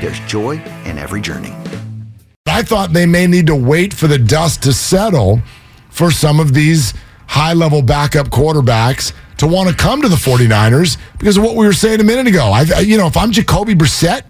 there's joy in every journey. I thought they may need to wait for the dust to settle for some of these high level backup quarterbacks to want to come to the 49ers because of what we were saying a minute ago. I, you know, if I'm Jacoby Brissett,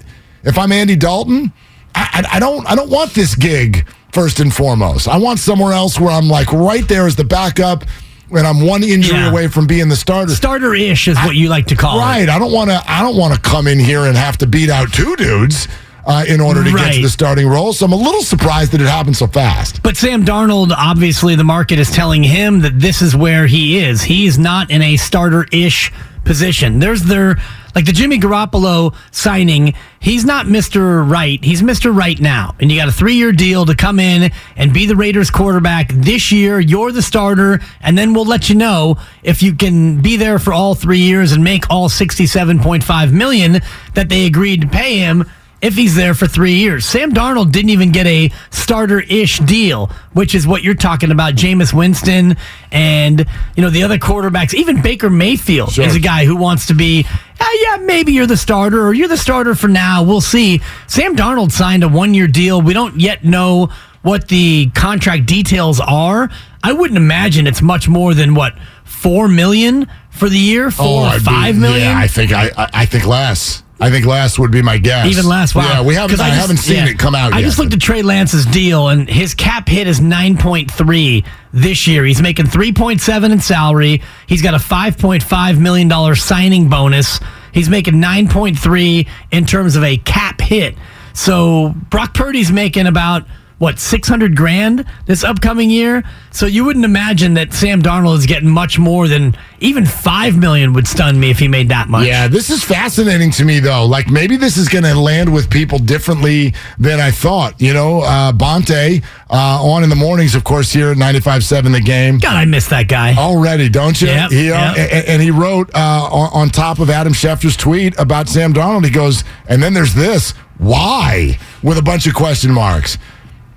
if I'm Andy Dalton, I, I, I don't I don't want this gig first and foremost. I want somewhere else where I'm like right there as the backup and I'm one injury Yeah. away from being the starter. Starter ish is what you like to call it. Right. I don't want to. I don't want to come in here and have to beat out two dudes uh, in order to get to the starting role. So I'm a little surprised that it happened so fast. But Sam Darnold, obviously, the market is telling him that this is where he is. He's not in a starter ish position. There's their, like the Jimmy Garoppolo signing, he's not Mr. Right. He's Mr. Right now. And you got a three year deal to come in and be the Raiders quarterback this year. You're the starter. And then we'll let you know if you can be there for all three years and make all 67.5 million that they agreed to pay him if he's there for three years. Sam Darnold didn't even get a starter ish deal, which is what you're talking about. Jameis Winston and, you know, the other quarterbacks, even Baker Mayfield Sure. is a guy who wants to be, "Ah, yeah, maybe you're the starter or you're the starter for now. We'll see. Sam Darnold signed a one year deal. We don't yet know what the contract details are. I wouldn't imagine it's much more than what, four million for the year? Four or Oh, be- five million? Yeah, I think I I think less. I think last would be my guess. Even last, Wow. Yeah, we haven't. 'Cause I, just- haven't seen yeah. it come out yet. I yet. just looked at Trey Lance's deal, and his cap hit is nine point three this year. He's making three point seven in salary. He's got a five point five million dollar signing bonus. He's making nine point three in terms of a cap hit. So Brock Purdy's making about what six hundred grand this upcoming year. So you wouldn't imagine that Sam Darnold is getting much more than even five million would stun me if he made that much. Yeah, this is fascinating to me though. Like maybe this is going to land with people differently than I thought. You know, uh, Bonta uh, on in the mornings, of course, here at 95.7 The Game. God, I miss that guy. Already, don't you? Yep, he, uh, yep. a- and, he wrote uh, on, on top of Adam Schefter's tweet about Sam Darnold. He goes, and then there's this. Why? With a bunch of question marks.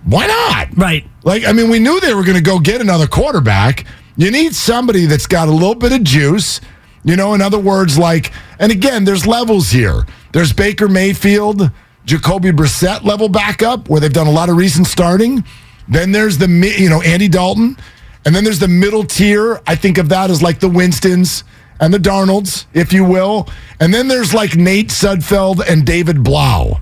Why not? Right. Like, I mean, we knew they were going to go get another quarterback. You need somebody that's got a little bit of juice. You know, in other words, like, and again, there's levels here. There's Baker Mayfield, Jacoby Brissett level backup, where they've done a lot of recent starting. Then there's the, you know, Andy Dalton. And then there's the middle tier. I think of that as like the Winstons and the Darnolds, if you will. And then there's like Nate Sudfeld and David Blough.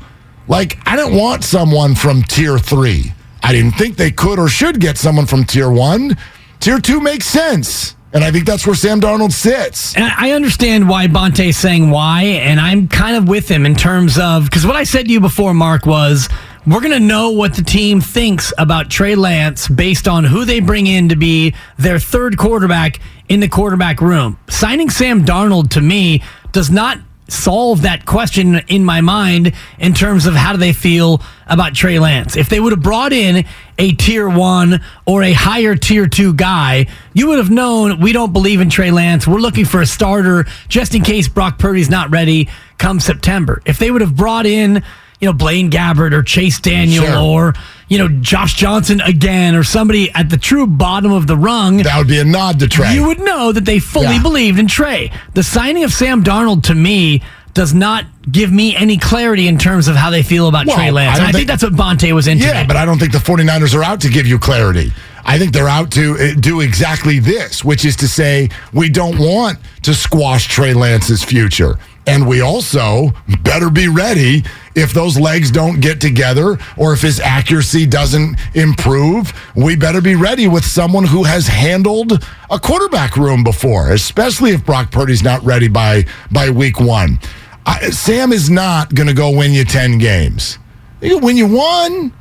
Like, I didn't want someone from tier three. I didn't think they could or should get someone from tier one. Tier two makes sense. And I think that's where Sam Darnold sits. And I understand why Bonta's saying why, and I'm kind of with him in terms of because what I said to you before, Mark, was we're going to know what the team thinks about Trey Lance based on who they bring in to be their third quarterback in the quarterback room. Signing Sam Darnold to me does not solve that question in my mind in terms of how do they feel about Trey Lance. If they would have brought in a tier one or a higher tier two guy, you would have known we don't believe in Trey Lance. We're looking for a starter just in case Brock Purdy's not ready come September. If they would have brought in, you know, Blaine Gabbert or Chase Daniel Sure. or, you know, Josh Johnson again or somebody at the true bottom of the rung, That would be a nod to Trey. you would know that they fully Yeah. believed in Trey. The signing of Sam Darnold to me does not give me any clarity in terms of how they feel about Well, Trey Lance. I And I, think, think- that's what Bonta was into. Yeah, but I don't think the 49ers are out to give you clarity. I think they're out to uh, do exactly this, which is to say, we don't want to squash Trey Lance's future. And we also better be ready if those legs don't get together or if his accuracy doesn't improve. We better be ready with someone who has handled a quarterback room before, especially if Brock Purdy's not ready by, by week one. I, Sam is not going to go win you 10 games. He'll win you one.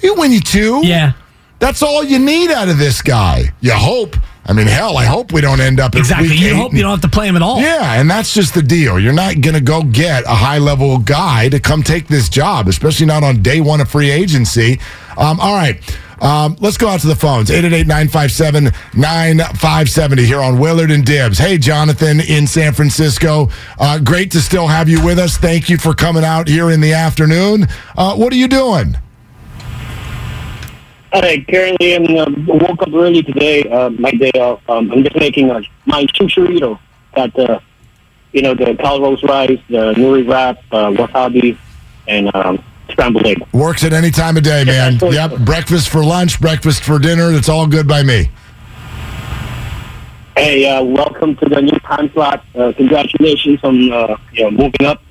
He'll win you two. yeah. That's all you need out of this guy. You hope. I mean, hell, I hope we don't end up Exactly. You hope you don't have to play him at all. Yeah, and that's just the deal. You're not going to go get a high level guy to come take this job, especially not on day one of free agency. Um, all right. Um, let's go out to the phones 888 957 9570 here on Willard and Dibs. Hey, Jonathan in San Francisco. Uh, great to still have you with us. Thank you for coming out here in the afternoon. Uh, what are you doing? Hi, currently I'm uh, woke up early today. Uh, my day off. Um, I'm just making uh, my chicharito. Got the, you know, the calrose rice, the nori wrap, uh, wasabi, and um, scrambled egg. Works at any time of day, man. absolutely. Yep. Breakfast for lunch, breakfast for dinner. It's all good by me. Hey, uh, welcome to the new time slot. Uh, congratulations on uh, you know moving up.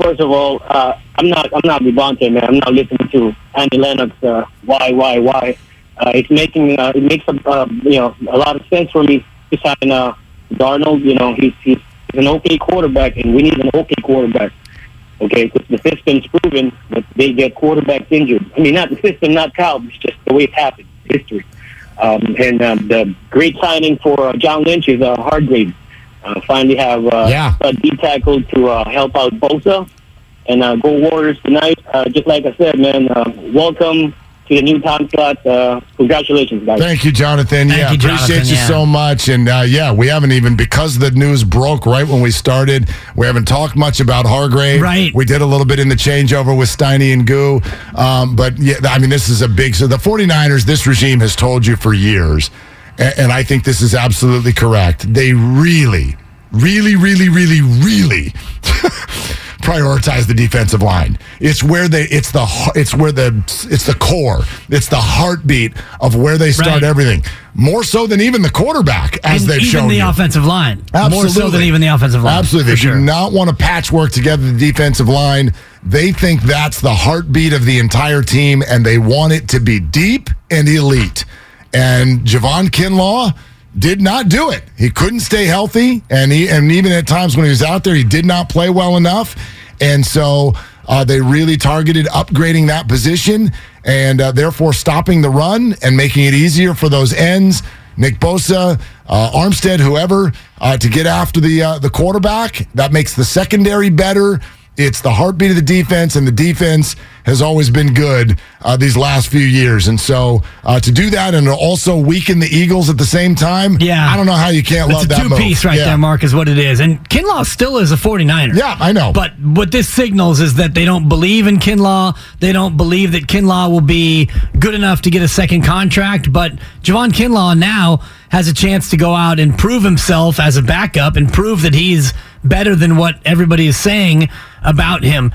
First of all, uh, I'm not I'm not Vivante, man. I'm not listening to Andy Lennox. Uh, why, why, why? Uh, it's making uh, it makes a uh, you know a lot of sense for me to sign uh, Darnold. You know he's he's an okay quarterback, and we need an okay quarterback. Okay, because the system's proven that they get quarterbacks injured. I mean, not the system, not Cal. It's just the way it happens. History. Um, and um, the great signing for uh, John Lynch is uh, Hargrave. Uh, finally have uh, Yeah. a D tackle to uh, help out Bosa. And uh, go Warriors tonight. Uh, just like I said, man, uh, welcome to the new time slot. Uh, congratulations, guys. Thank you, Jonathan. Thank yeah, you, Jonathan, appreciate you yeah. so much. And uh, yeah, we haven't even because the news broke right when we started. We haven't talked much about Hargrave. Right. We did a little bit in the changeover with Steiny and Goo. Um, but yeah, I mean, this is a big. So the 49ers, this regime has told you for years, and, I think this is absolutely correct. They really, really, really, really, really. prioritize the defensive line. It's where they it's the it's where the it's the core. It's the heartbeat of where they start Right. everything. More so than even the quarterback as and they've even shown the you. offensive line. Absolutely. More so than even the offensive line. Absolutely. They sure. do not want to patchwork together the defensive line. They think that's the heartbeat of the entire team, and they want it to be deep and elite. And Javon Kinlaw did not do it. He couldn't stay healthy, and he and even at times when he was out there, he did not play well enough. And so uh, they really targeted upgrading that position, and uh, therefore stopping the run and making it easier for those ends. Nick Bosa, uh, Armstead, whoever, uh, to get after the uh, the quarterback. That makes the secondary better. It's the heartbeat of the defense, and the defense has always been good uh, these last few years. And so uh, to do that and also weaken the Eagles at the same time, Yeah. I don't know how you can't It's love a that two move. piece right Yeah. there, Mark, is what it is. And Kinlaw still is a 49er. Yeah, I know. But what this signals is that they don't believe in Kinlaw. They don't believe that Kinlaw will be good enough to get a second contract. But Javon Kinlaw now has a chance to go out and prove himself as a backup and prove that he's better than what everybody is saying about him.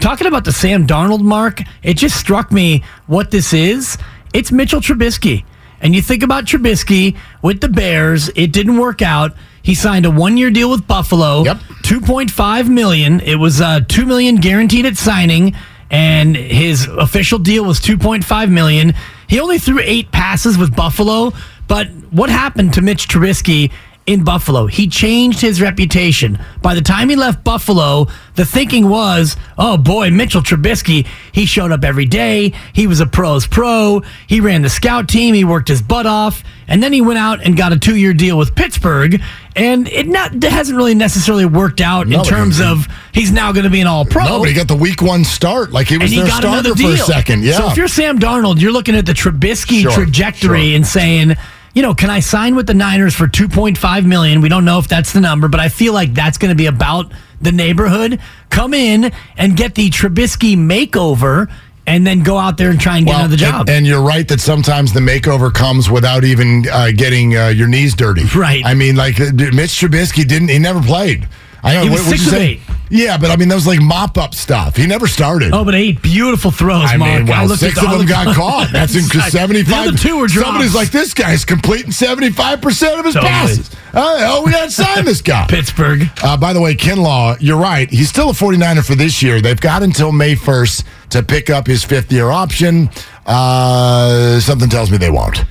Talking about the Sam Darnold mark, it just struck me what this is. It's Mitchell Trubisky. And you think about Trubisky with the Bears, it didn't work out. He signed a one-year deal with Buffalo. Yep. 2.5 million. It was uh, 2 million guaranteed at signing and his official deal was 2.5 million. He only threw 8 passes with Buffalo, but what happened to Mitch Trubisky in Buffalo? He changed his reputation. By the time he left Buffalo, the thinking was, "Oh boy, Mitchell Trubisky, he showed up every day. He was a pro's pro. He ran the scout team, he worked his butt off, and then he went out and got a 2-year deal with Pittsburgh." And it not it hasn't really necessarily worked out No, in terms of he's now going to be an all pro. No, but he got the week one start. Like he was and he their got starter for a second. Yeah. So if you're Sam Darnold, you're looking at the Trubisky Sure, trajectory sure. and saying, you know, can I sign with the Niners for 2.5 million? We don't know if that's the number, but I feel like that's going to be about the neighborhood. Come in and get the Trubisky makeover and then go out there and try and get Well, another job. And, and you're right that sometimes the makeover comes without even uh, getting uh, your knees dirty. Right. I mean, like uh, Mitch Trubisky didn't. He never played. I know. He was what- six of say? eight. Yeah, but I mean, that was like mop up stuff. He never started. oh, but eight beautiful throws, I Mark. mean, well, at six of them got caught. That's in seventy-five. The other two were drops. Somebody's like, this guy's completing seventy-five percent of his Totally. passes. Oh, hell, we got to sign this guy. Pittsburgh. Uh, by the way, Kinlaw, you're right. He's still a 49er for this year. They've got until May 1st to pick up his fifth year option. Uh, something tells me they won't.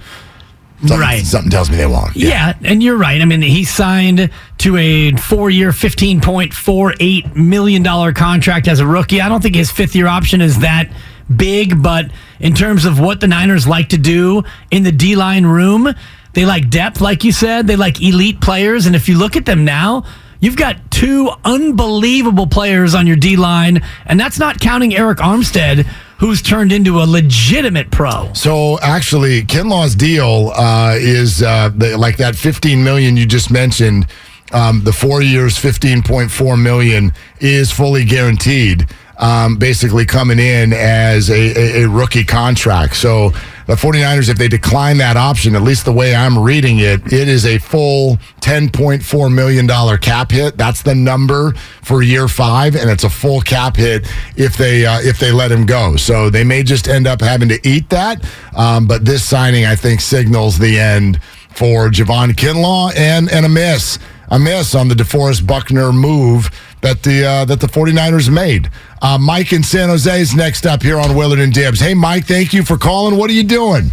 Something, Right. Something tells me they won't. Yeah. and you're right. I mean, he signed to a four-year, fifteen point four eight million dollar contract as a rookie. I don't think his fifth-year option is that big, but in terms of what the Niners like to do in the D line room, they like depth, like you said. They like elite players, and if you look at them now. You've got two unbelievable players on your D line, and that's not counting Arik Armstead, who's turned into a legitimate pro. So actually, Kinlaw's deal uh, is uh, the, like that 15 million you just mentioned. Um, the four years, 15.4 million is fully guaranteed. Um, basically coming in as a, a, a rookie contract. So the 49ers, if they decline that option, at least the way I'm reading it, it is a full $10.4 million cap hit. That's the number for year five, and it's a full cap hit if they uh, if they let him go. So they may just end up having to eat that. Um, but this signing, I think, signals the end for Javon Kinlaw and and a miss. A miss on the DeForest Buckner move that the uh, that the 49ers made. Uh, Mike in San Jose is next up here on Willard and Dibs. Hey, Mike, thank you for calling. What are you doing?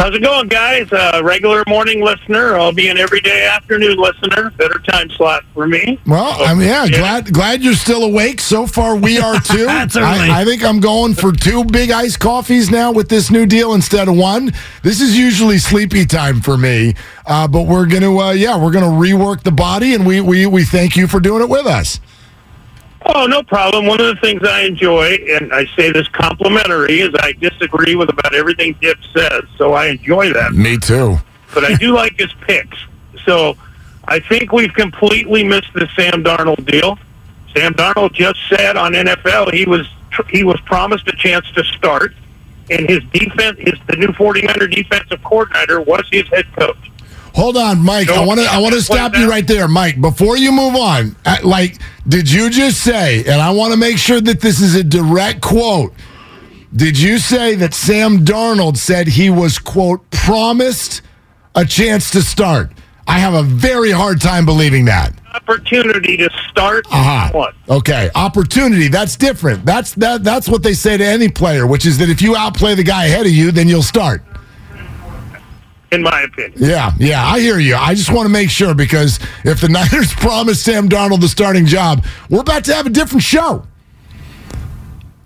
How's it going, guys? Uh, regular morning listener. I'll be an everyday afternoon listener. Better time slot for me. Well, I mean, yeah, glad glad you're still awake. So far, we are too. That's early. I, I think I'm going for two big iced coffees now with this new deal instead of one. This is usually sleepy time for me, uh, but we're gonna, uh, yeah, we're gonna rework the body, and we we we thank you for doing it with us. Oh, no problem. One of the things I enjoy, and I say this complimentary, is I disagree with about everything Dip says. So I enjoy that. Me too. But I do like his picks. So I think we've completely missed the Sam Darnold deal. Sam Darnold just said on NFL he was he was promised a chance to start, and his defense, his the new 49er defensive coordinator was his head coach. Hold on, Mike. I want to. I want to stop you right there, Mike. Before you move on, uh, like, did you just say? And I want to make sure that this is a direct quote. Did you say that Sam Darnold said he was quote promised a chance to start? I have a very hard time believing that. Opportunity to start Uh-huh. Okay, opportunity. That's different. That's that. That's what they say to any player, which is that if you outplay the guy ahead of you, then you'll start. In my opinion. Yeah, yeah, I hear you. I just want to make sure because if the Niners promised Sam Darnold the starting job, we're about to have a different show.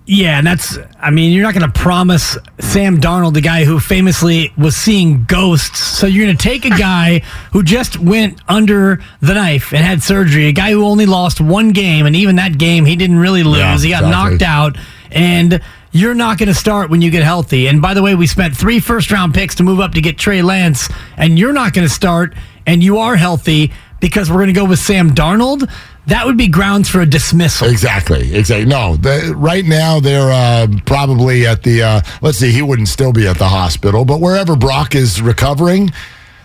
Yeah, and that's, I mean, you're not going to promise Sam Darnold, the guy who famously was seeing ghosts. So you're going to take a guy who just went under the knife and had surgery, a guy who only lost one game, and even that game, he didn't really lose. Yeah, he got exactly. knocked out, and you're not going to start when you get healthy. And by the way, we spent three first round picks to move up to get Trey Lance, and you're not going to start, and you are healthy because we're going to go with Sam Darnold. That would be grounds for a dismissal. Exactly, exactly. No, the, right now they're uh, probably at the. Uh, let's see, he wouldn't still be at the hospital, but wherever Brock is recovering,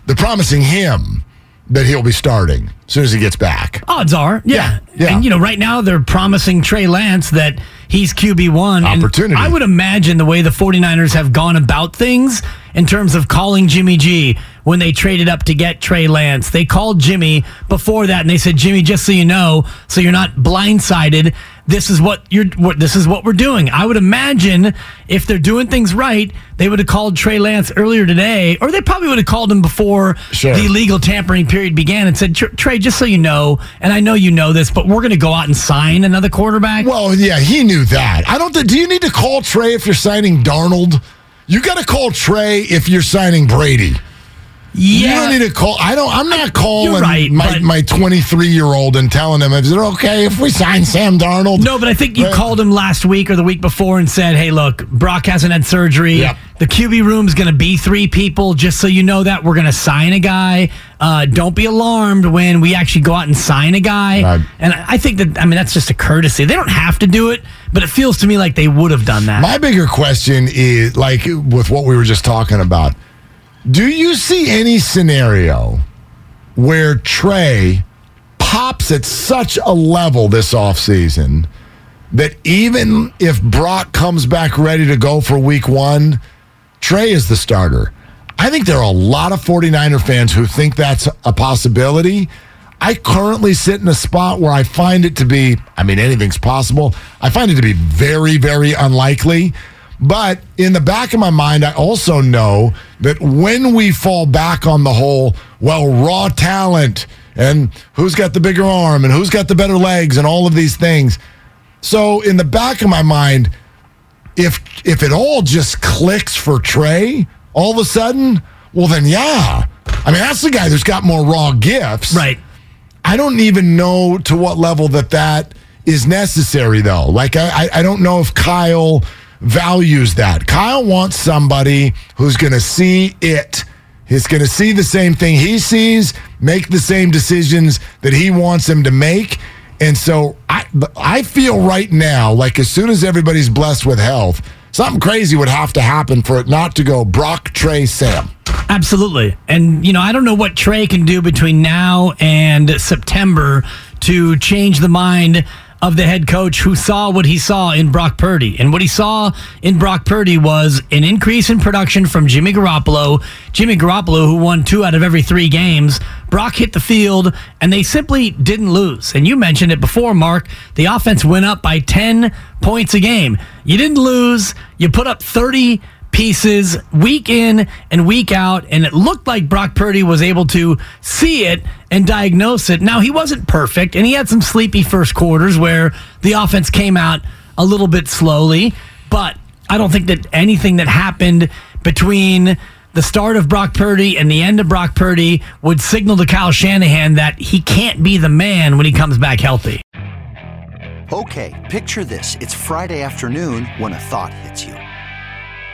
they're promising him that he'll be starting as soon as he gets back. Odds are, yeah. Yeah, yeah. And, you know, right now they're promising Trey Lance that he's QB1. And Opportunity. I would imagine the way the 49ers have gone about things in terms of calling Jimmy G when they traded up to get Trey Lance. They called Jimmy before that and they said, Jimmy, just so you know, so you're not blindsided, this is what you're what this is what we're doing. I would imagine if they're doing things right, they would have called Trey Lance earlier today, or they probably would have called him before Sure. the legal tampering period began and said, Trey, just so you know, and I know you know this, but we're going to go out and sign another quarterback. Well, yeah, he knew that. I don't. Do you need to call Trey if you're signing Darnold? You got to call Trey if you're signing Brady. You don't need to call. I don't. I'm not calling right, my my 23 year old and telling him is it okay if we sign Sam Darnold? no, but I think you called him last week or the week before and said, "Hey, look, Brock hasn't had surgery. Yep. the QB room's going to be three people, just so you know that we're going to sign a guy. Uh, don't be alarmed when we actually go out and sign a guy. Right. And I think that, I mean, that's just a courtesy. They don't have to do it, but it feels to me like they would have done that. My bigger question is like with what we were just talking about. Do you see any scenario where Trey pops at such a level this offseason that even if Brock comes back ready to go for week one, Trey is the starter? I think there are a lot of 49er fans who think that's a possibility. I currently sit in a spot where I find it to be, I mean, anything's possible. I find it to be very, very unlikely. But in the back of my mind, I also know that when we fall back on the whole, well, raw talent and who's got the bigger arm and who's got the better legs and all of these things. So in the back of my mind, if if it all just clicks for Trey all of a sudden, well then yeah. I mean that's the guy who's got more raw gifts. right. I don't even know to what level that that is necessary though. Like I I- I don't know if Kyle values that. Kyle wants somebody who's going to see it. He's going to see the same thing he sees, make the same decisions that he wants him to make. And so I I feel right now like as soon as everybody's blessed with health, something crazy would have to happen for it not to go Brock, Trey, Sam. Absolutely. And, you know, I don't know what Trey can do between now and September to change the mind of the head coach who saw what he saw in Brock Purdy. And what he saw in Brock Purdy was an increase in production from Jimmy Garoppolo. Jimmy Garoppolo, who won two out of every three games. Brock hit the field, and they simply didn't lose. And you mentioned it before, Mark. The offense went up by 10 points a game. You didn't lose. You put up 30 pieces week in and week out, and it looked like Brock Purdy was able to see it and diagnose it. Now, he wasn't perfect, and he had some sleepy first quarters where the offense came out a little bit slowly, but I don't think that anything that happened between the start of Brock Purdy and the end of Brock Purdy would signal to Kyle Shanahan that he can't be the man when he comes back healthy. Okay, picture this. It's Friday afternoon when a thought hits you.